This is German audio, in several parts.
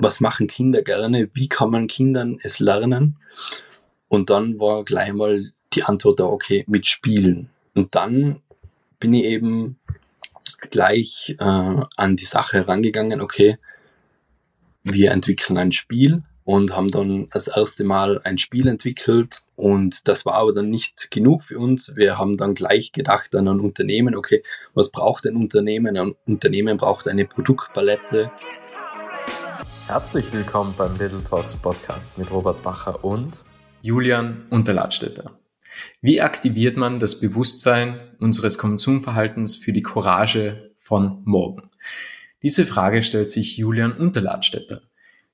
was machen Kinder gerne, wie kann man Kindern es lernen? Und dann war gleich mal die Antwort da, okay, mit Spielen. Und dann bin ich eben gleich äh, an die Sache herangegangen, okay, wir entwickeln ein Spiel und haben dann das erste Mal ein Spiel entwickelt und das war aber dann nicht genug für uns. Wir haben dann gleich gedacht an ein Unternehmen, okay, was braucht ein Unternehmen? Ein Unternehmen braucht eine Produktpalette. Herzlich willkommen beim Little Talks Podcast mit Robert Bacher und Julian Unterladstätter. Wie aktiviert man das Bewusstsein unseres Konsumverhaltens für die Courage von morgen? Diese Frage stellt sich Julian Unterladstätter.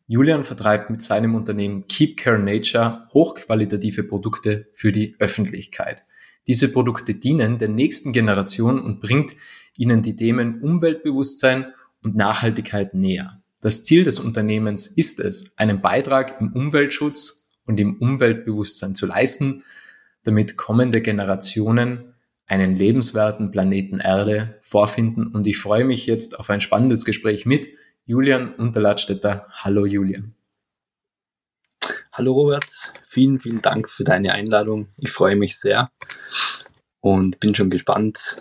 Julian vertreibt mit seinem Unternehmen Keep Care Nature hochqualitative Produkte für die Öffentlichkeit. Diese Produkte dienen der nächsten Generation und bringt ihnen die Themen Umweltbewusstsein und Nachhaltigkeit näher. Das Ziel des Unternehmens ist es, einen Beitrag im Umweltschutz und im Umweltbewusstsein zu leisten, damit kommende Generationen einen lebenswerten Planeten Erde vorfinden. Und ich freue mich jetzt auf ein spannendes Gespräch mit Julian Unterladstätter. Hallo Julian. Hallo Robert, vielen, vielen Dank für deine Einladung. Ich freue mich sehr und bin schon gespannt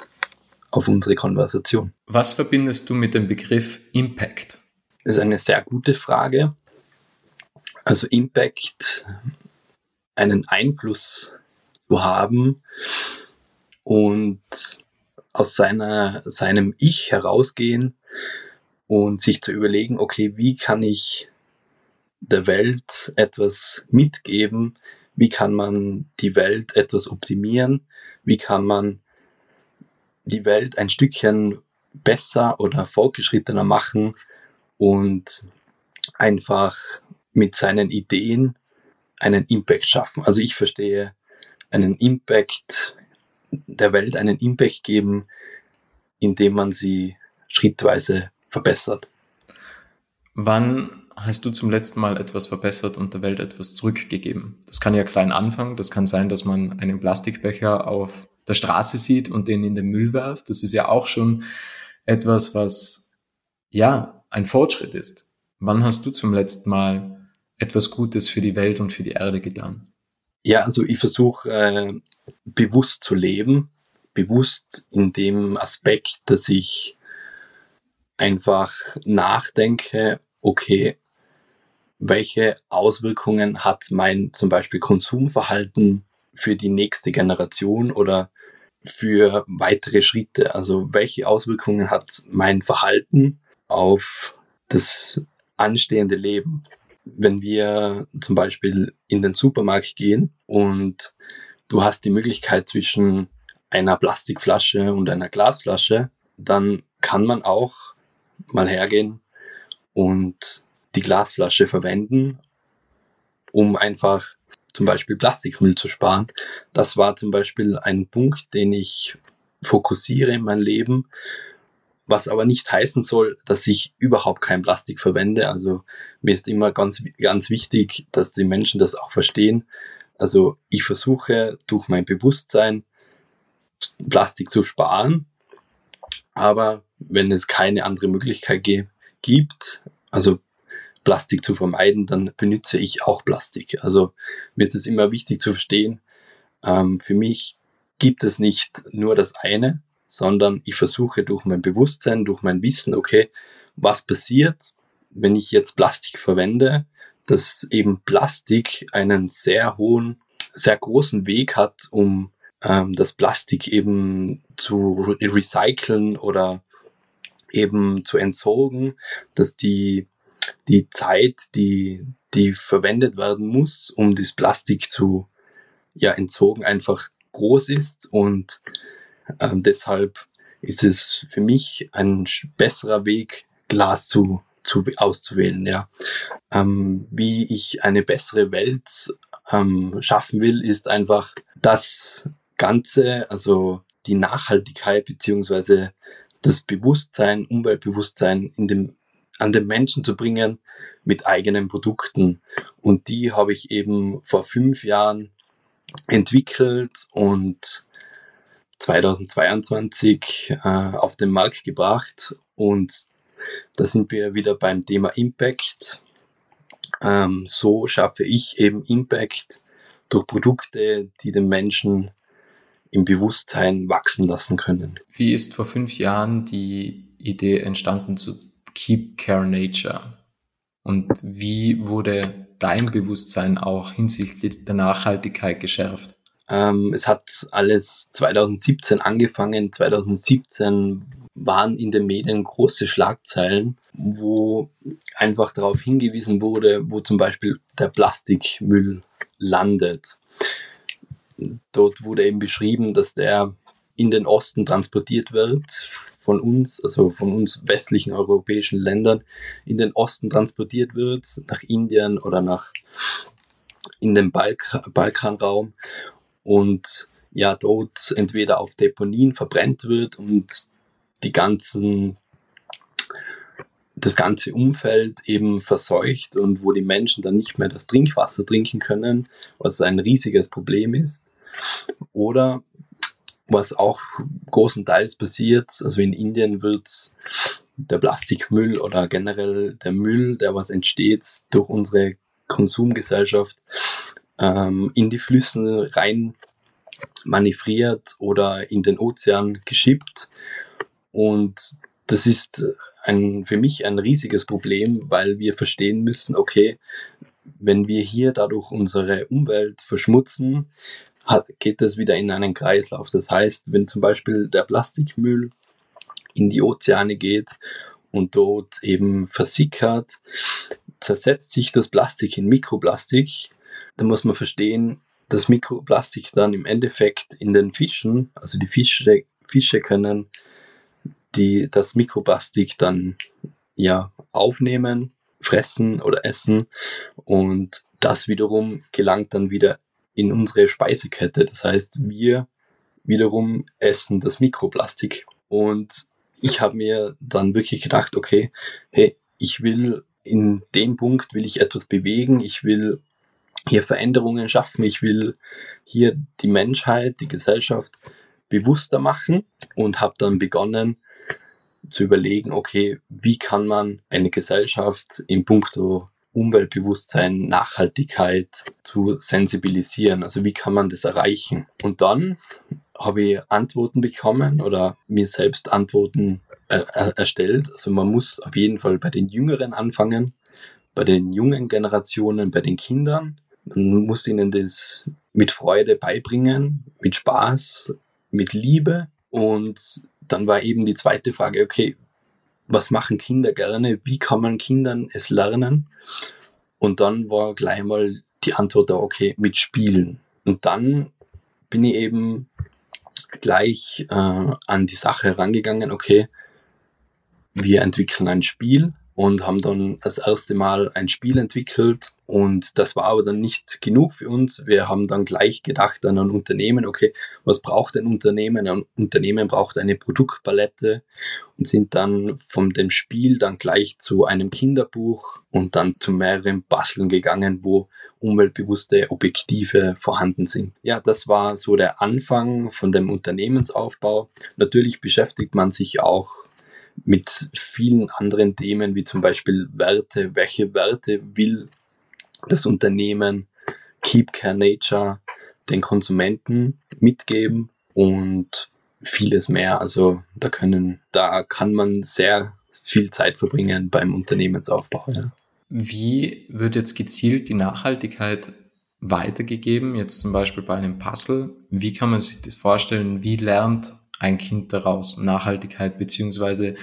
auf unsere Konversation. Was verbindest du mit dem Begriff Impact? Das ist eine sehr gute Frage. Also Impact, einen Einfluss zu haben und aus seiner, seinem Ich herausgehen und sich zu überlegen, okay, wie kann ich der Welt etwas mitgeben? Wie kann man die Welt etwas optimieren? Wie kann man die Welt ein Stückchen besser oder fortgeschrittener machen und einfach mit seinen Ideen einen Impact schaffen. Also ich verstehe einen Impact der Welt einen Impact geben, indem man sie schrittweise verbessert. Wann hast du zum letzten Mal etwas verbessert und der Welt etwas zurückgegeben? Das kann ja klein anfangen. Das kann sein, dass man einen Plastikbecher auf der Straße sieht und den in den Müll werft. Das ist ja auch schon etwas, was ja ein Fortschritt ist. Wann hast du zum letzten Mal etwas Gutes für die Welt und für die Erde getan? Ja, also ich versuche äh, bewusst zu leben, bewusst in dem Aspekt, dass ich einfach nachdenke, okay, welche Auswirkungen hat mein zum Beispiel Konsumverhalten für die nächste Generation oder für weitere Schritte? Also welche Auswirkungen hat mein Verhalten auf das anstehende Leben? Wenn wir zum Beispiel in den Supermarkt gehen und du hast die Möglichkeit zwischen einer Plastikflasche und einer Glasflasche, dann kann man auch mal hergehen und die Glasflasche verwenden, um einfach zum Beispiel Plastikmüll zu sparen. Das war zum Beispiel ein Punkt, den ich fokussiere in meinem Leben, was aber nicht heißen soll, dass ich überhaupt kein Plastik verwende. Also mir ist immer ganz, ganz wichtig, dass die Menschen das auch verstehen. Also ich versuche durch mein Bewusstsein Plastik zu sparen, aber wenn es keine andere Möglichkeit gibt, also Plastik zu vermeiden, dann benutze ich auch Plastik. Also mir ist es immer wichtig zu verstehen, ähm, für mich gibt es nicht nur das eine, sondern ich versuche durch mein Bewusstsein, durch mein Wissen, okay, was passiert, wenn ich jetzt Plastik verwende, dass eben Plastik einen sehr hohen, sehr großen Weg hat, um ähm, das Plastik eben zu recyceln oder eben zu entsorgen, dass die, die Zeit, die, die verwendet werden muss, um das Plastik zu ja, entsorgen, einfach groß ist und ähm, deshalb ist es für mich ein besserer Weg, Glas zu, zu auszuwählen. Ja. Ähm, wie ich eine bessere Welt ähm, schaffen will, ist einfach das Ganze, also die Nachhaltigkeit beziehungsweise das Bewusstsein, Umweltbewusstsein in dem, an den Menschen zu bringen mit eigenen Produkten. Und die habe ich eben vor fünf Jahren entwickelt und 2022 äh, auf den Markt gebracht. Und da sind wir wieder beim Thema Impact. Ähm, so schaffe ich eben Impact durch Produkte, die den Menschen im Bewusstsein wachsen lassen können. Wie ist vor fünf Jahren die Idee entstanden zu Keep Care Nature? Und wie wurde dein Bewusstsein auch hinsichtlich der Nachhaltigkeit geschärft? Ähm, es hat alles 2017 angefangen. 2017 waren in den Medien große Schlagzeilen, wo einfach darauf hingewiesen wurde, wo zum Beispiel der Plastikmüll landet. Dort wurde eben beschrieben, dass der in den Osten transportiert wird von uns, also von uns westlichen europäischen Ländern, in den Osten transportiert wird, nach Indien oder nach in den Balk Balkanraum und ja dort entweder auf Deponien verbrennt wird und die ganzen das ganze Umfeld eben verseucht und wo die Menschen dann nicht mehr das Trinkwasser trinken können, was ein riesiges Problem ist. Oder was auch großenteils passiert, also in Indien wird der Plastikmüll oder generell der Müll, der was entsteht durch unsere Konsumgesellschaft, ähm, in die Flüsse rein manövriert oder in den Ozean geschippt. Und das ist ein, für mich ein riesiges Problem, weil wir verstehen müssen, okay, wenn wir hier dadurch unsere Umwelt verschmutzen, geht das wieder in einen Kreislauf. Das heißt, wenn zum Beispiel der Plastikmüll in die Ozeane geht und dort eben versickert, zersetzt sich das Plastik in Mikroplastik. Dann muss man verstehen, dass Mikroplastik dann im Endeffekt in den Fischen, also die Fische, Fische können die das Mikroplastik dann ja aufnehmen, fressen oder essen und das wiederum gelangt dann wieder in unsere Speisekette. Das heißt, wir wiederum essen das Mikroplastik. Und ich habe mir dann wirklich gedacht, okay, hey, ich will in dem Punkt will ich etwas bewegen, ich will hier Veränderungen schaffen, ich will hier die Menschheit, die Gesellschaft bewusster machen und habe dann begonnen, zu überlegen, okay, wie kann man eine Gesellschaft in puncto Umweltbewusstsein, Nachhaltigkeit zu sensibilisieren? Also wie kann man das erreichen? Und dann habe ich Antworten bekommen oder mir selbst Antworten äh, erstellt. Also man muss auf jeden Fall bei den Jüngeren anfangen, bei den jungen Generationen, bei den Kindern. Man muss ihnen das mit Freude beibringen, mit Spaß, mit Liebe und dann war eben die zweite Frage, okay, was machen Kinder gerne? Wie kann man Kindern es lernen? Und dann war gleich mal die Antwort da, okay, mit Spielen. Und dann bin ich eben gleich äh, an die Sache herangegangen, okay, wir entwickeln ein Spiel und haben dann das erste Mal ein Spiel entwickelt und das war aber dann nicht genug für uns. Wir haben dann gleich gedacht an ein Unternehmen, okay, was braucht ein Unternehmen? Ein Unternehmen braucht eine Produktpalette und sind dann von dem Spiel dann gleich zu einem Kinderbuch und dann zu mehreren Basteln gegangen, wo umweltbewusste Objektive vorhanden sind. Ja, das war so der Anfang von dem Unternehmensaufbau. Natürlich beschäftigt man sich auch mit vielen anderen Themen, wie zum Beispiel Werte. Welche Werte will das Unternehmen Keep Care Nature den Konsumenten mitgeben und vieles mehr. Also da können, da kann man sehr viel Zeit verbringen beim Unternehmensaufbau. Ja. Wie wird jetzt gezielt die Nachhaltigkeit weitergegeben? Jetzt zum Beispiel bei einem Puzzle. Wie kann man sich das vorstellen? Wie lernt ein Kind daraus Nachhaltigkeit, beziehungsweise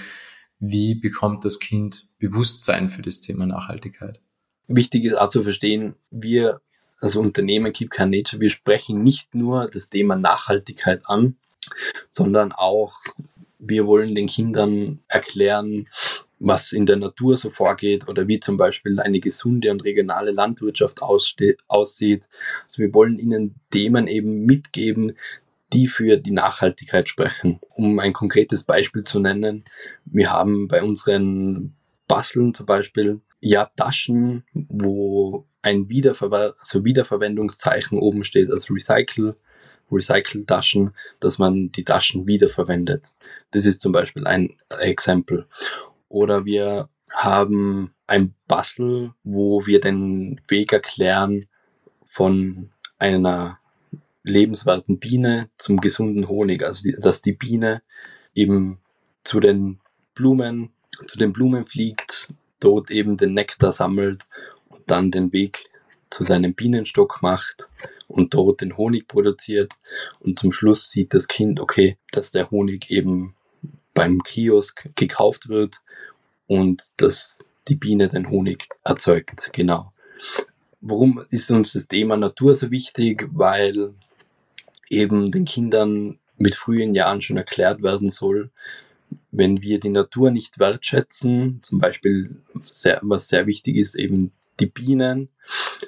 wie bekommt das Kind Bewusstsein für das Thema Nachhaltigkeit? Wichtig ist auch zu verstehen, wir als Unternehmen Keep Care Nature, wir sprechen nicht nur das Thema Nachhaltigkeit an, sondern auch wir wollen den Kindern erklären, was in der Natur so vorgeht oder wie zum Beispiel eine gesunde und regionale Landwirtschaft aussieht. Also wir wollen ihnen Themen eben mitgeben, die für die Nachhaltigkeit sprechen. Um ein konkretes Beispiel zu nennen, wir haben bei unseren Basteln zum Beispiel ja Taschen, wo ein Wiederver also Wiederverwendungszeichen oben steht, also Recycle, Recycle-Taschen, dass man die Taschen wiederverwendet. Das ist zum Beispiel ein Exempel. Oder wir haben ein Bastel, wo wir den Weg erklären von einer lebenswerten Biene zum gesunden Honig. Also dass die Biene eben zu den Blumen, zu den Blumen fliegt, dort eben den Nektar sammelt und dann den Weg zu seinem Bienenstock macht und dort den Honig produziert. Und zum Schluss sieht das Kind, okay, dass der Honig eben beim Kiosk gekauft wird und dass die Biene den Honig erzeugt. Genau. Warum ist uns das Thema Natur so wichtig? Weil eben den Kindern mit frühen Jahren schon erklärt werden soll, wenn wir die Natur nicht wertschätzen, zum Beispiel sehr, was sehr wichtig ist, eben die Bienen,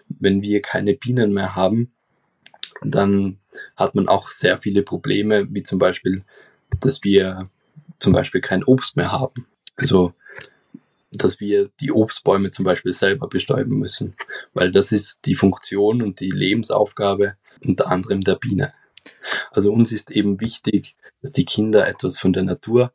wenn wir keine Bienen mehr haben, dann hat man auch sehr viele Probleme, wie zum Beispiel, dass wir zum Beispiel kein Obst mehr haben. Also, dass wir die Obstbäume zum Beispiel selber bestäuben müssen, weil das ist die Funktion und die Lebensaufgabe unter anderem der Biene. Also uns ist eben wichtig, dass die Kinder etwas von der Natur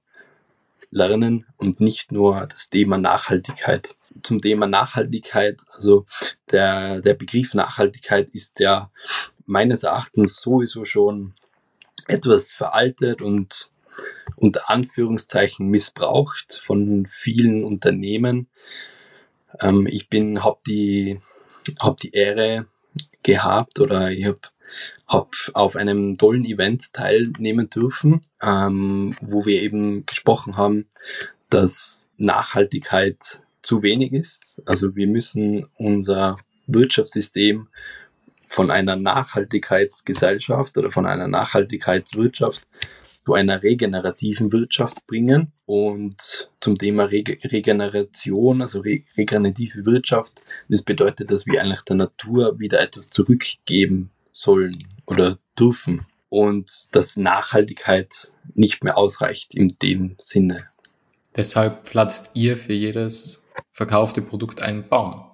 lernen und nicht nur das Thema Nachhaltigkeit. Zum Thema Nachhaltigkeit, also der, der Begriff Nachhaltigkeit ist ja meines Erachtens sowieso schon etwas veraltet und unter Anführungszeichen missbraucht von vielen Unternehmen. Ähm, ich bin, habe die, hab die Ehre gehabt oder ich habe hab auf einem tollen Event teilnehmen dürfen, ähm, wo wir eben gesprochen haben, dass Nachhaltigkeit zu wenig ist. Also wir müssen unser Wirtschaftssystem von einer Nachhaltigkeitsgesellschaft oder von einer Nachhaltigkeitswirtschaft zu einer regenerativen Wirtschaft bringen. Und zum Thema Reg Regeneration, also re regenerative Wirtschaft, das bedeutet, dass wir eigentlich der Natur wieder etwas zurückgeben sollen oder dürfen. Und dass Nachhaltigkeit nicht mehr ausreicht in dem Sinne. Deshalb pflanzt ihr für jedes verkaufte Produkt einen Baum,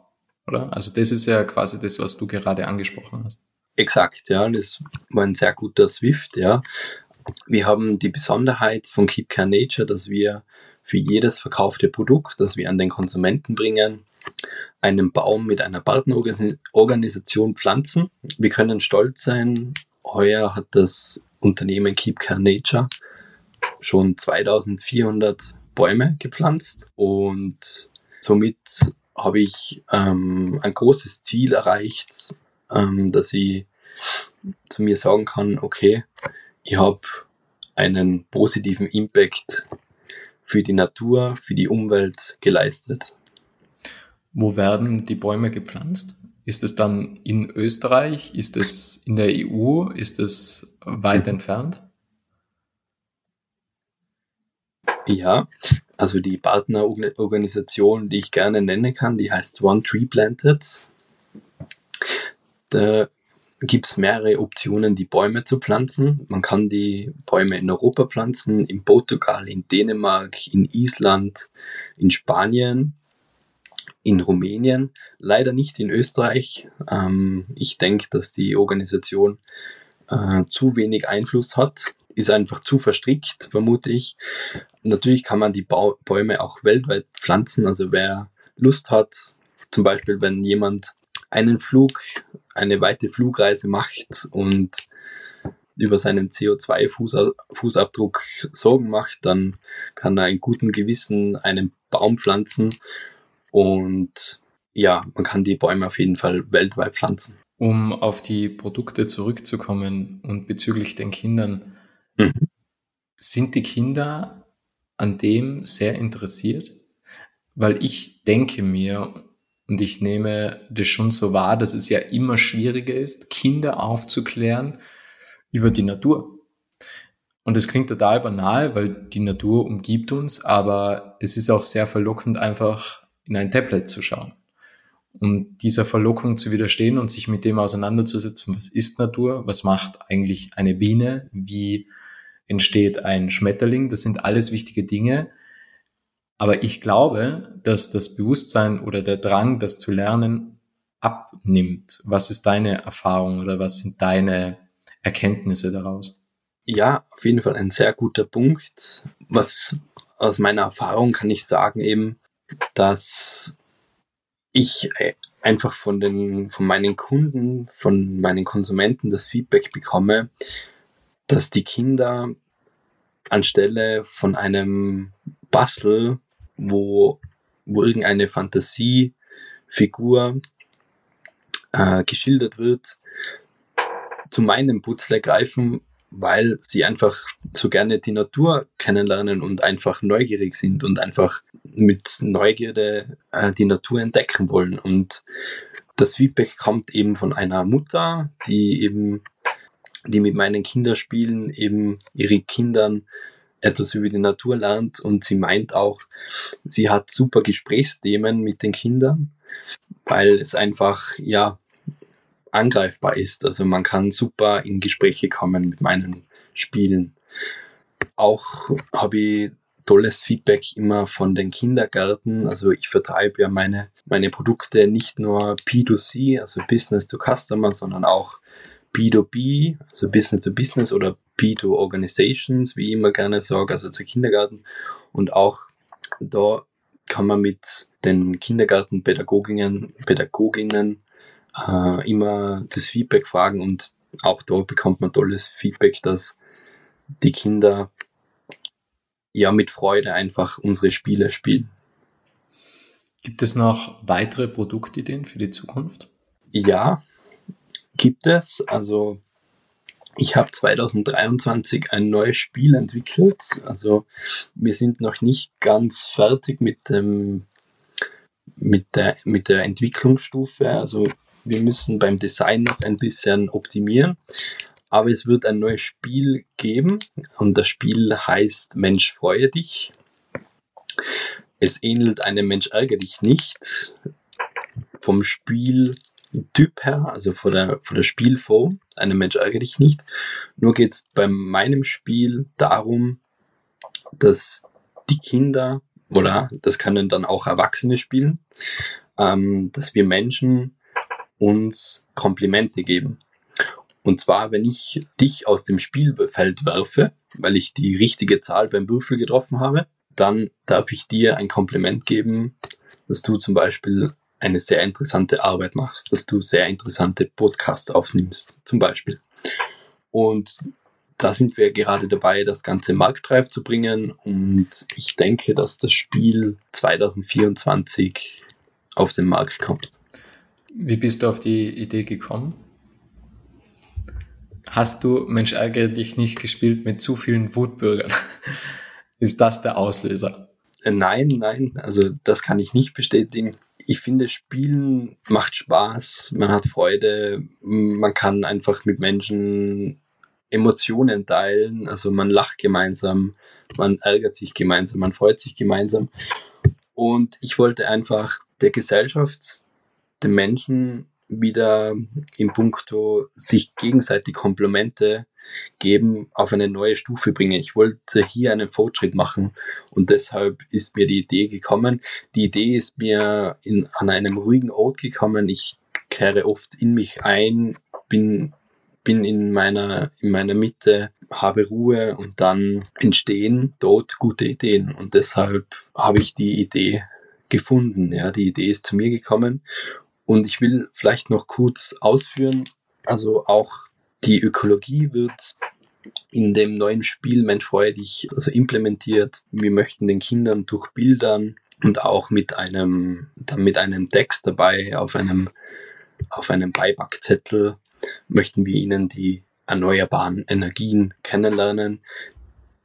oder? Also das ist ja quasi das, was du gerade angesprochen hast. Exakt, ja, das war ein sehr guter Swift, ja. Wir haben die Besonderheit von Keep Care Nature, dass wir für jedes verkaufte Produkt, das wir an den Konsumenten bringen, einen Baum mit einer Partnerorganisation pflanzen. Wir können stolz sein, heuer hat das Unternehmen Keep Care Nature schon 2400 Bäume gepflanzt und somit habe ich ähm, ein großes Ziel erreicht, ähm, dass ich zu mir sagen kann, okay, ich habe einen positiven Impact für die Natur, für die Umwelt geleistet. Wo werden die Bäume gepflanzt? Ist es dann in Österreich? Ist es in der EU? Ist es weit entfernt? Ja, also die Partnerorganisation, die ich gerne nennen kann, die heißt One Tree Planted. Da gibt es mehrere Optionen, die Bäume zu pflanzen. Man kann die Bäume in Europa pflanzen, in Portugal, in Dänemark, in Island, in Spanien, in Rumänien, leider nicht in Österreich. Ähm, ich denke, dass die Organisation äh, zu wenig Einfluss hat, ist einfach zu verstrickt, vermute ich. Natürlich kann man die Bau Bäume auch weltweit pflanzen, also wer Lust hat, zum Beispiel wenn jemand einen Flug eine weite Flugreise macht und über seinen CO2-Fußabdruck Sorgen macht, dann kann er in gutem Gewissen einen Baum pflanzen und ja, man kann die Bäume auf jeden Fall weltweit pflanzen. Um auf die Produkte zurückzukommen und bezüglich den Kindern, mhm. sind die Kinder an dem sehr interessiert? Weil ich denke mir, und ich nehme das schon so wahr, dass es ja immer schwieriger ist, Kinder aufzuklären über die Natur. Und es klingt total banal, weil die Natur umgibt uns, aber es ist auch sehr verlockend, einfach in ein Tablet zu schauen. Und dieser Verlockung zu widerstehen und sich mit dem auseinanderzusetzen, was ist Natur, was macht eigentlich eine Biene, wie entsteht ein Schmetterling, das sind alles wichtige Dinge, aber ich glaube, dass das Bewusstsein oder der Drang, das zu lernen, abnimmt. Was ist deine Erfahrung oder was sind deine Erkenntnisse daraus? Ja, auf jeden Fall ein sehr guter Punkt. Was aus meiner Erfahrung kann ich sagen eben, dass ich äh, einfach von den, von meinen Kunden, von meinen Konsumenten das Feedback bekomme, dass die Kinder anstelle von einem Bastel, wo, wo irgendeine Fantasiefigur äh, geschildert wird, zu meinem Putzle greifen, weil sie einfach so gerne die Natur kennenlernen und einfach neugierig sind und einfach mit Neugierde äh, die Natur entdecken wollen. Und das Feedback kommt eben von einer Mutter, die eben, die mit meinen Kinderspielen eben ihre Kindern etwas über die Natur lernt und sie meint auch, sie hat super Gesprächsthemen mit den Kindern, weil es einfach, ja, angreifbar ist. Also man kann super in Gespräche kommen mit meinen Spielen. Auch habe ich tolles Feedback immer von den Kindergärten. Also ich vertreibe ja meine, meine Produkte nicht nur P2C, also Business to Customer, sondern auch B2B, also Business to Business oder B2 Organizations, wie ich immer gerne sage, also zu Kindergarten. Und auch da kann man mit den Kindergartenpädagoginnen Pädagoginnen äh, immer das Feedback fragen und auch da bekommt man tolles Feedback, dass die Kinder ja mit Freude einfach unsere Spiele spielen. Gibt es noch weitere Produktideen für die Zukunft? Ja, gibt es. Also ich habe 2023 ein neues Spiel entwickelt. Also wir sind noch nicht ganz fertig mit dem mit der, mit der Entwicklungsstufe. Also wir müssen beim Design noch ein bisschen optimieren. Aber es wird ein neues Spiel geben und das Spiel heißt Mensch freue dich. Es ähnelt einem Mensch ärgere dich nicht. Vom Spieltyp her, also von der, von der Spielform, einem Mensch ärgere dich nicht. Nur geht es bei meinem Spiel darum, dass die Kinder oder das können dann auch Erwachsene spielen, ähm, dass wir Menschen uns Komplimente geben. Und zwar, wenn ich dich aus dem Spielfeld werfe, weil ich die richtige Zahl beim Würfel getroffen habe, dann darf ich dir ein Kompliment geben, dass du zum Beispiel eine sehr interessante Arbeit machst, dass du sehr interessante Podcasts aufnimmst, zum Beispiel. Und da sind wir gerade dabei, das Ganze marktreif zu bringen und ich denke, dass das Spiel 2024 auf den Markt kommt. Wie bist du auf die Idee gekommen? Hast du Mensch ärgere dich nicht gespielt mit zu vielen Wutbürgern? Ist das der Auslöser? Äh, nein, nein, also das kann ich nicht bestätigen. Ich finde, Spielen macht Spaß, man hat Freude, man kann einfach mit Menschen Emotionen teilen, also man lacht gemeinsam, man ärgert sich gemeinsam, man freut sich gemeinsam. Und ich wollte einfach der Gesellschaft den Menschen wieder im Punkto sich gegenseitig Komplimente geben, auf eine neue Stufe bringen. Ich wollte hier einen Fortschritt machen und deshalb ist mir die Idee gekommen. Die Idee ist mir in, an einem ruhigen Ort gekommen. Ich kehre oft in mich ein, bin, bin in meiner, in meiner Mitte, habe Ruhe und dann entstehen dort gute Ideen und deshalb habe ich die Idee gefunden. Ja, die Idee ist zu mir gekommen und ich will vielleicht noch kurz ausführen, also auch die Ökologie wird in dem neuen Spiel dich also implementiert. Wir möchten den Kindern durch Bildern und auch mit einem, dann mit einem Text dabei auf einem, auf einem Beipackzettel möchten wir ihnen die erneuerbaren Energien kennenlernen,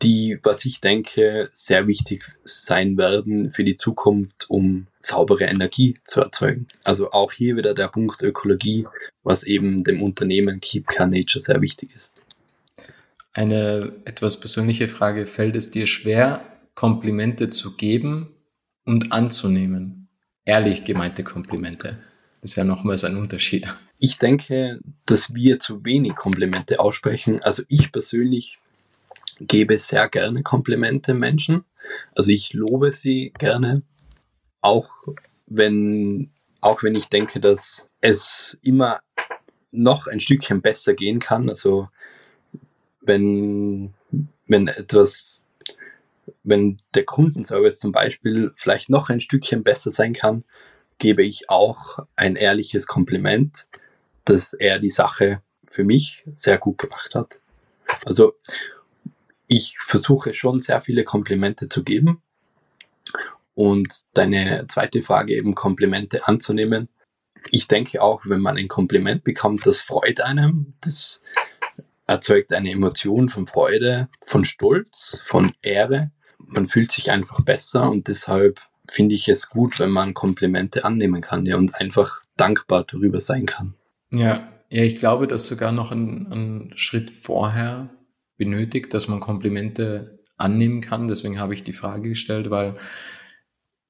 die, was ich denke, sehr wichtig sein werden für die Zukunft, um saubere Energie zu erzeugen. Also auch hier wieder der Punkt Ökologie, was eben dem Unternehmen Keep Care Nature sehr wichtig ist. Eine etwas persönliche Frage, fällt es dir schwer, Komplimente zu geben und anzunehmen? Ehrlich gemeinte Komplimente. Das ist ja nochmals ein Unterschied. Ich denke, dass wir zu wenig Komplimente aussprechen. Also ich persönlich gebe sehr gerne Komplimente Menschen. Also ich lobe sie gerne, auch wenn, auch wenn ich denke, dass es immer noch ein Stückchen besser gehen kann. Also wenn, wenn etwas wenn der Kundenservice zum Beispiel vielleicht noch ein Stückchen besser sein kann, gebe ich auch ein ehrliches Kompliment, dass er die Sache für mich sehr gut gemacht hat. Also ich versuche schon sehr viele Komplimente zu geben und deine zweite Frage eben Komplimente anzunehmen. Ich denke auch, wenn man ein Kompliment bekommt, das freut einem, das erzeugt eine Emotion von Freude, von Stolz, von Ehre. Man fühlt sich einfach besser und deshalb finde ich es gut, wenn man Komplimente annehmen kann ja, und einfach dankbar darüber sein kann. Ja, ja, ich glaube, dass sogar noch ein, ein Schritt vorher benötigt, dass man Komplimente annehmen kann. Deswegen habe ich die Frage gestellt, weil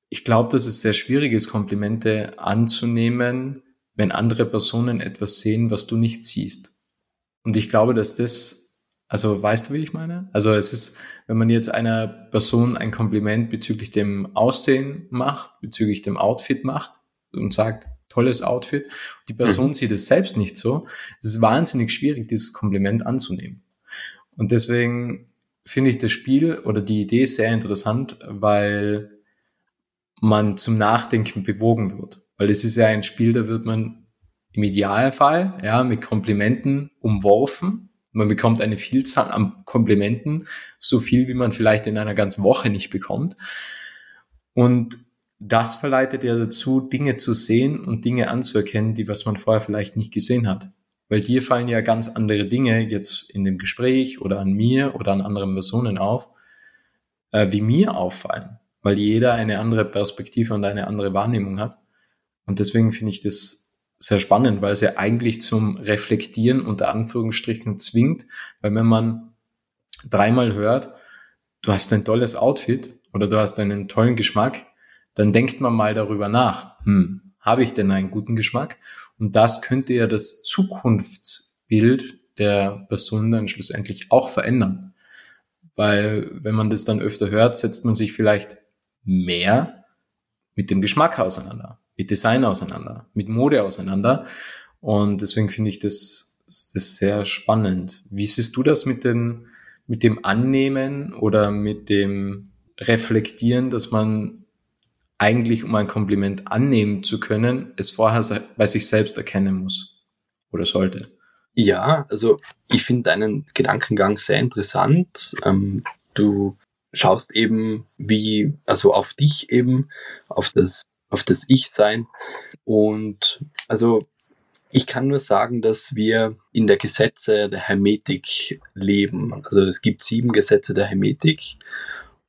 ich glaube, dass es sehr schwierig ist, Komplimente anzunehmen, wenn andere Personen etwas sehen, was du nicht siehst. Und ich glaube, dass das, also weißt du, wie ich meine? Also es ist, wenn man jetzt einer Person ein Kompliment bezüglich dem Aussehen macht, bezüglich dem Outfit macht und sagt, tolles Outfit, die Person mhm. sieht es selbst nicht so, es ist wahnsinnig schwierig, dieses Kompliment anzunehmen. Und deswegen finde ich das Spiel oder die Idee sehr interessant, weil man zum Nachdenken bewogen wird. Weil es ist ja ein Spiel, da wird man im Idealfall ja mit Komplimenten umworfen. Man bekommt eine Vielzahl an Komplimenten, so viel wie man vielleicht in einer ganzen Woche nicht bekommt. Und das verleitet ja dazu, Dinge zu sehen und Dinge anzuerkennen, die was man vorher vielleicht nicht gesehen hat. Weil dir fallen ja ganz andere Dinge jetzt in dem Gespräch oder an mir oder an anderen Personen auf, äh, wie mir auffallen weil jeder eine andere Perspektive und eine andere Wahrnehmung hat. Und deswegen finde ich das sehr spannend, weil es ja eigentlich zum Reflektieren unter Anführungsstrichen zwingt, weil wenn man dreimal hört, du hast ein tolles Outfit oder du hast einen tollen Geschmack, dann denkt man mal darüber nach, hm, habe ich denn einen guten Geschmack? Und das könnte ja das Zukunftsbild der Person dann schlussendlich auch verändern. Weil wenn man das dann öfter hört, setzt man sich vielleicht mehr mit dem Geschmack auseinander, mit Design auseinander, mit Mode auseinander. Und deswegen finde ich das, das sehr spannend. Wie siehst du das mit, den, mit dem Annehmen oder mit dem Reflektieren, dass man eigentlich, um ein Kompliment annehmen zu können, es vorher bei sich selbst erkennen muss oder sollte? Ja, also ich finde deinen Gedankengang sehr interessant. Ähm, du schaust eben wie, also auf dich eben, auf das, auf das Ich-Sein. Und also ich kann nur sagen, dass wir in der Gesetze der Hermetik leben. Also es gibt sieben Gesetze der Hermetik.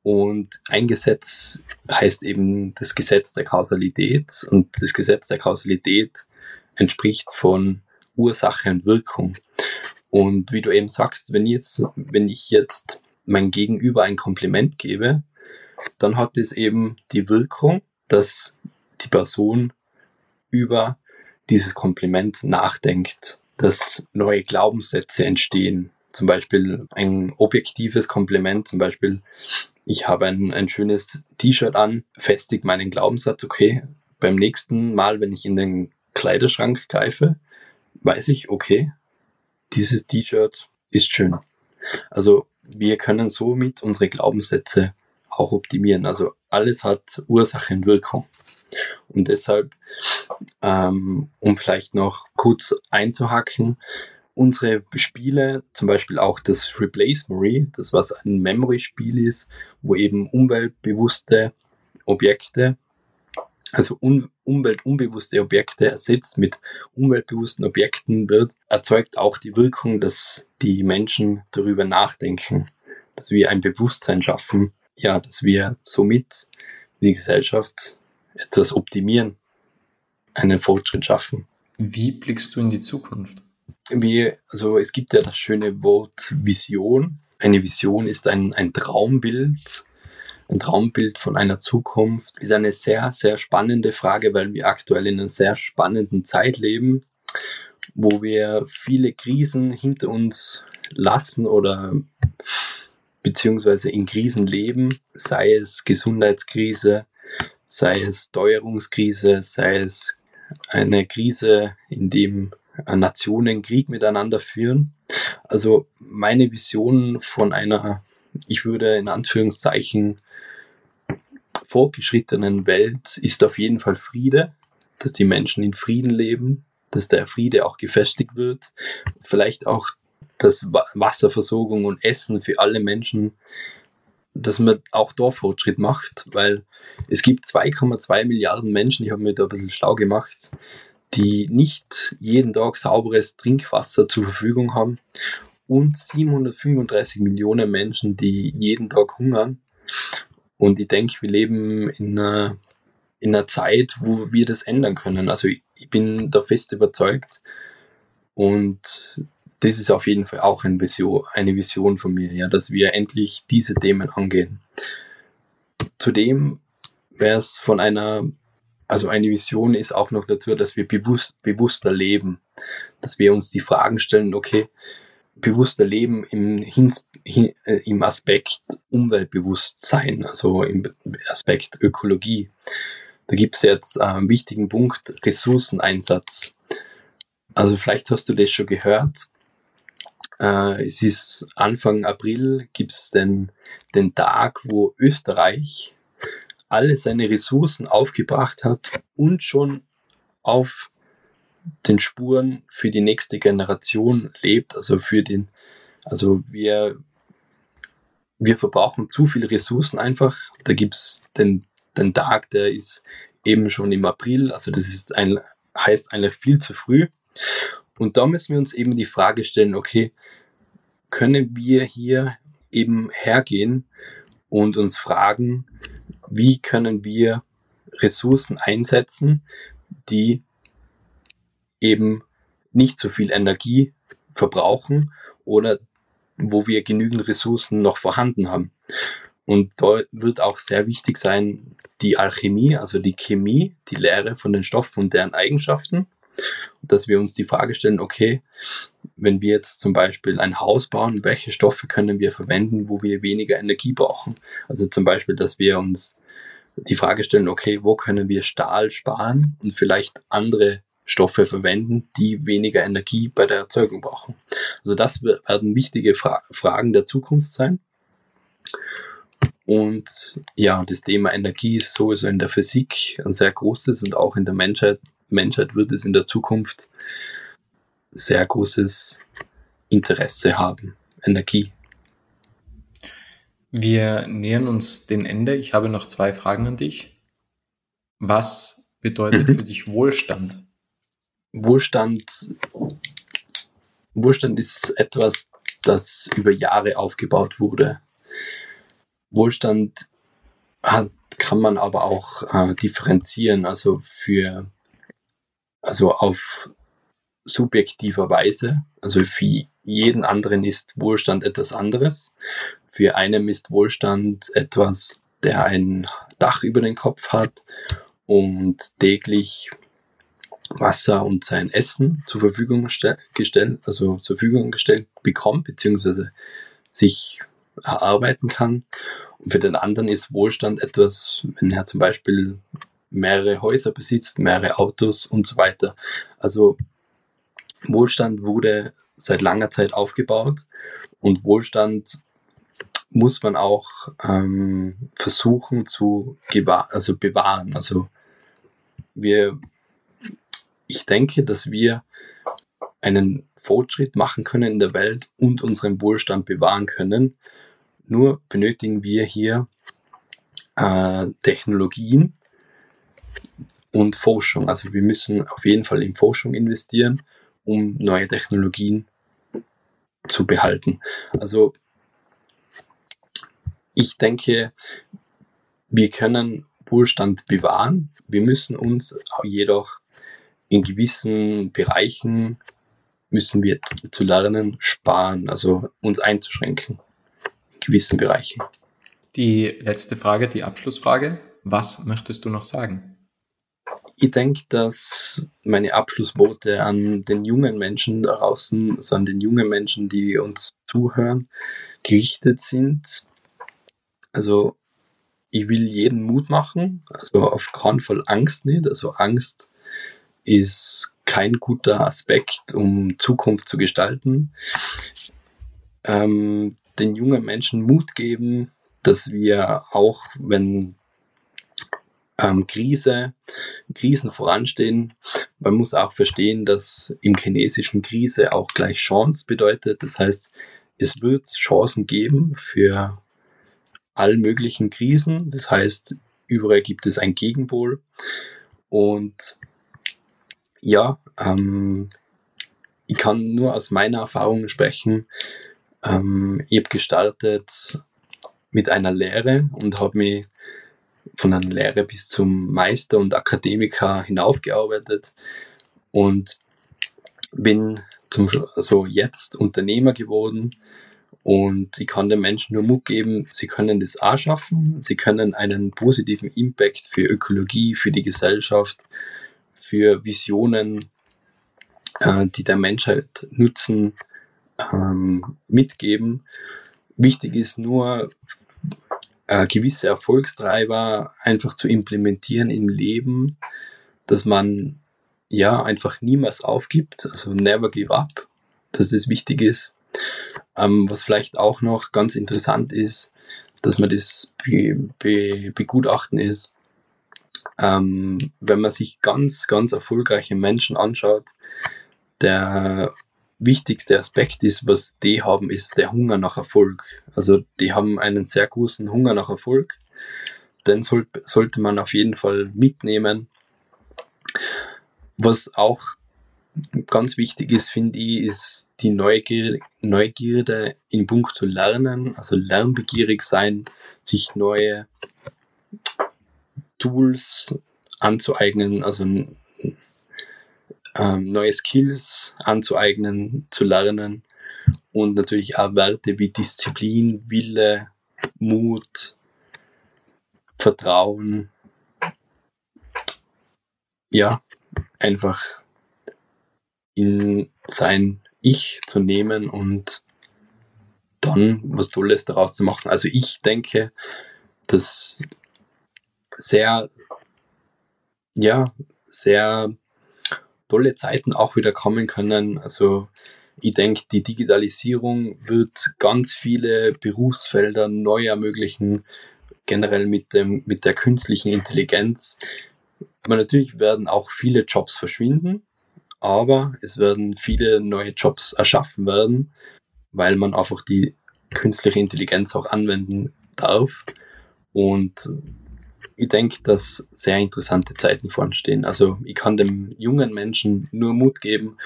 Und ein Gesetz heißt eben das Gesetz der Kausalität. Und das Gesetz der Kausalität entspricht von Ursache und Wirkung. Und wie du eben sagst, wenn jetzt, wenn ich jetzt mein Gegenüber ein Kompliment gebe, dann hat es eben die Wirkung, dass die Person über dieses Kompliment nachdenkt, dass neue Glaubenssätze entstehen. Zum Beispiel ein objektives Kompliment, zum Beispiel, ich habe ein, ein schönes T-Shirt an, festigt meinen Glaubenssatz, okay, beim nächsten Mal, wenn ich in den Kleiderschrank greife, weiß ich, okay, dieses T-Shirt ist schön. Also wir können somit unsere Glaubenssätze auch optimieren. Also alles hat Ursache und Wirkung. Und deshalb, ähm, um vielleicht noch kurz einzuhacken, unsere Spiele, zum Beispiel auch das Replace Memory, das was ein Memory-Spiel ist, wo eben umweltbewusste Objekte, also un umweltunbewusste Objekte ersetzt mit umweltbewussten Objekten wird, erzeugt auch die Wirkung, dass die Menschen darüber nachdenken, dass wir ein Bewusstsein schaffen, ja, dass wir somit die Gesellschaft etwas optimieren, einen Fortschritt schaffen. Wie blickst du in die Zukunft? Wie, also es gibt ja das schöne Wort Vision. Eine Vision ist ein, ein Traumbild, ein Traumbild von einer Zukunft. Ist eine sehr, sehr spannende Frage, weil wir aktuell in einer sehr spannenden Zeit leben wo wir viele Krisen hinter uns lassen oder beziehungsweise in Krisen leben, sei es Gesundheitskrise, sei es Steuerungskrise, sei es eine Krise, in dem Nationen Krieg miteinander führen. Also meine Vision von einer ich würde in Anführungszeichen fortgeschrittenen Welt ist auf jeden Fall Friede, dass die Menschen in Frieden leben, dass der Friede auch gefestigt wird, vielleicht auch dass Wasserversorgung und Essen für alle Menschen, dass man auch da Fortschritt macht, weil es gibt 2,2 Milliarden Menschen, ich habe mir da ein bisschen schlau gemacht, die nicht jeden Tag sauberes Trinkwasser zur Verfügung haben und 735 Millionen Menschen, die jeden Tag hungern. Und ich denke, wir leben in einer, in einer Zeit, wo wir das ändern können. Also ich bin da fest überzeugt. Und das ist auf jeden Fall auch eine Vision, eine Vision von mir, ja, dass wir endlich diese Themen angehen. Zudem wäre es von einer, also eine Vision ist auch noch dazu, dass wir bewusst, bewusster leben, dass wir uns die Fragen stellen, okay, bewusster leben im, Hins, hin, äh, im Aspekt Umweltbewusstsein, also im Aspekt Ökologie. Da gibt es jetzt einen wichtigen Punkt, Ressourceneinsatz. Also vielleicht hast du das schon gehört. Äh, es ist Anfang April, gibt es den, den Tag, wo Österreich alle seine Ressourcen aufgebracht hat und schon auf den Spuren für die nächste Generation lebt, also für den, also wir, wir verbrauchen zu viele Ressourcen einfach. Da gibt's den, den Tag, der ist eben schon im April, also das ist ein, heißt eigentlich viel zu früh. Und da müssen wir uns eben die Frage stellen, okay, können wir hier eben hergehen und uns fragen, wie können wir Ressourcen einsetzen, die eben nicht so viel Energie verbrauchen oder wo wir genügend Ressourcen noch vorhanden haben. Und da wird auch sehr wichtig sein, die Alchemie, also die Chemie, die Lehre von den Stoffen und deren Eigenschaften. Dass wir uns die Frage stellen, okay, wenn wir jetzt zum Beispiel ein Haus bauen, welche Stoffe können wir verwenden, wo wir weniger Energie brauchen? Also zum Beispiel, dass wir uns die Frage stellen, okay, wo können wir Stahl sparen und vielleicht andere Stoffe verwenden, die weniger Energie bei der Erzeugung brauchen. Also das werden wichtige Fra Fragen der Zukunft sein. Und ja, das Thema Energie ist sowieso in der Physik ein sehr großes und auch in der Menschheit, Menschheit wird es in der Zukunft sehr großes Interesse haben. Energie. Wir nähern uns dem Ende. Ich habe noch zwei Fragen an dich. Was bedeutet mhm. für dich Wohlstand? Wohlstand, Wohlstand ist etwas, das über Jahre aufgebaut wurde. Wohlstand hat, kann man aber auch äh, differenzieren, also für, also auf subjektiver Weise. Also für jeden anderen ist Wohlstand etwas anderes. Für einen ist Wohlstand etwas, der ein Dach über den Kopf hat und täglich Wasser und sein Essen zur Verfügung gestellt, also zur Verfügung gestellt bekommt, beziehungsweise sich erarbeiten kann. Und für den anderen ist Wohlstand etwas, wenn er zum Beispiel mehrere Häuser besitzt, mehrere Autos und so weiter. Also Wohlstand wurde seit langer Zeit aufgebaut und Wohlstand muss man auch ähm, versuchen zu also bewahren. Also wir ich denke, dass wir einen Fortschritt machen können in der Welt und unseren Wohlstand bewahren können. Nur benötigen wir hier äh, Technologien und Forschung. Also wir müssen auf jeden Fall in Forschung investieren, um neue Technologien zu behalten. Also ich denke, wir können Wohlstand bewahren. Wir müssen uns jedoch in gewissen Bereichen müssen wir zu lernen, sparen, also uns einzuschränken in gewissen Bereichen. Die letzte Frage, die Abschlussfrage. Was möchtest du noch sagen? Ich denke, dass meine Abschlussworte an den jungen Menschen da draußen, also an den jungen Menschen, die uns zuhören, gerichtet sind. Also ich will jeden Mut machen, also auf keinen Fall Angst nicht. Also Angst ist kein guter Aspekt, um Zukunft zu gestalten. Ähm, den jungen Menschen Mut geben, dass wir auch, wenn ähm, Krise, Krisen voranstehen, man muss auch verstehen, dass im chinesischen Krise auch gleich Chance bedeutet. Das heißt, es wird Chancen geben für all möglichen Krisen. Das heißt, überall gibt es ein Gegenpol. Und ja, ähm, ich kann nur aus meiner Erfahrung sprechen. Ähm, ich habe gestartet mit einer Lehre und habe mich von einer Lehre bis zum Meister und Akademiker hinaufgearbeitet und bin zum also jetzt Unternehmer geworden und ich kann den Menschen nur Mut geben, sie können das auch schaffen, sie können einen positiven Impact für Ökologie, für die Gesellschaft, für Visionen, äh, die der Menschheit nutzen, ähm, mitgeben. Wichtig ist nur, äh, gewisse Erfolgstreiber einfach zu implementieren im Leben, dass man ja einfach niemals aufgibt, also never give up, dass das wichtig ist. Ähm, was vielleicht auch noch ganz interessant ist, dass man das be be begutachten ist, ähm, wenn man sich ganz, ganz erfolgreiche Menschen anschaut, der wichtigste Aspekt ist, was die haben, ist der Hunger nach Erfolg. Also die haben einen sehr großen Hunger nach Erfolg. Den soll, sollte man auf jeden Fall mitnehmen. Was auch ganz wichtig ist, finde ich, ist die Neugier, Neugierde in Punkt zu lernen, also lernbegierig sein, sich neue Tools anzueignen, also ähm, neue Skills anzueignen, zu lernen und natürlich auch Werte wie Disziplin, Wille, Mut, Vertrauen. Ja, einfach in sein Ich zu nehmen und dann was Tolles daraus zu machen. Also ich denke, dass sehr, ja, sehr tolle Zeiten auch wieder kommen können. Also ich denke, die Digitalisierung wird ganz viele Berufsfelder neu ermöglichen, generell mit, dem, mit der künstlichen Intelligenz. Aber natürlich werden auch viele Jobs verschwinden, aber es werden viele neue Jobs erschaffen werden, weil man einfach die künstliche Intelligenz auch anwenden darf. Und ich denke, dass sehr interessante Zeiten vor uns stehen. Also ich kann dem jungen Menschen nur Mut geben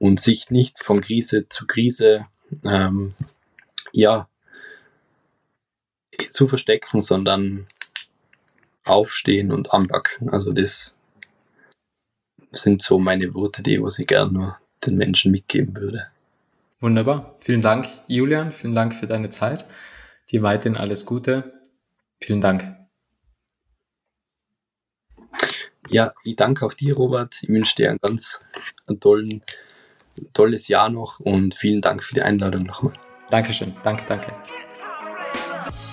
und sich nicht von Krise zu Krise ähm, ja zu verstecken, sondern aufstehen und anpacken. Also das sind so meine Worte, die was ich gerne nur den Menschen mitgeben würde. Wunderbar. Vielen Dank, Julian. Vielen Dank für deine Zeit. Dir weiterhin alles Gute. Vielen Dank. Ja, ich danke auch dir, Robert. Ich wünsche dir ein ganz tollen, tolles Jahr noch und vielen Dank für die Einladung nochmal. Dankeschön. Danke, danke.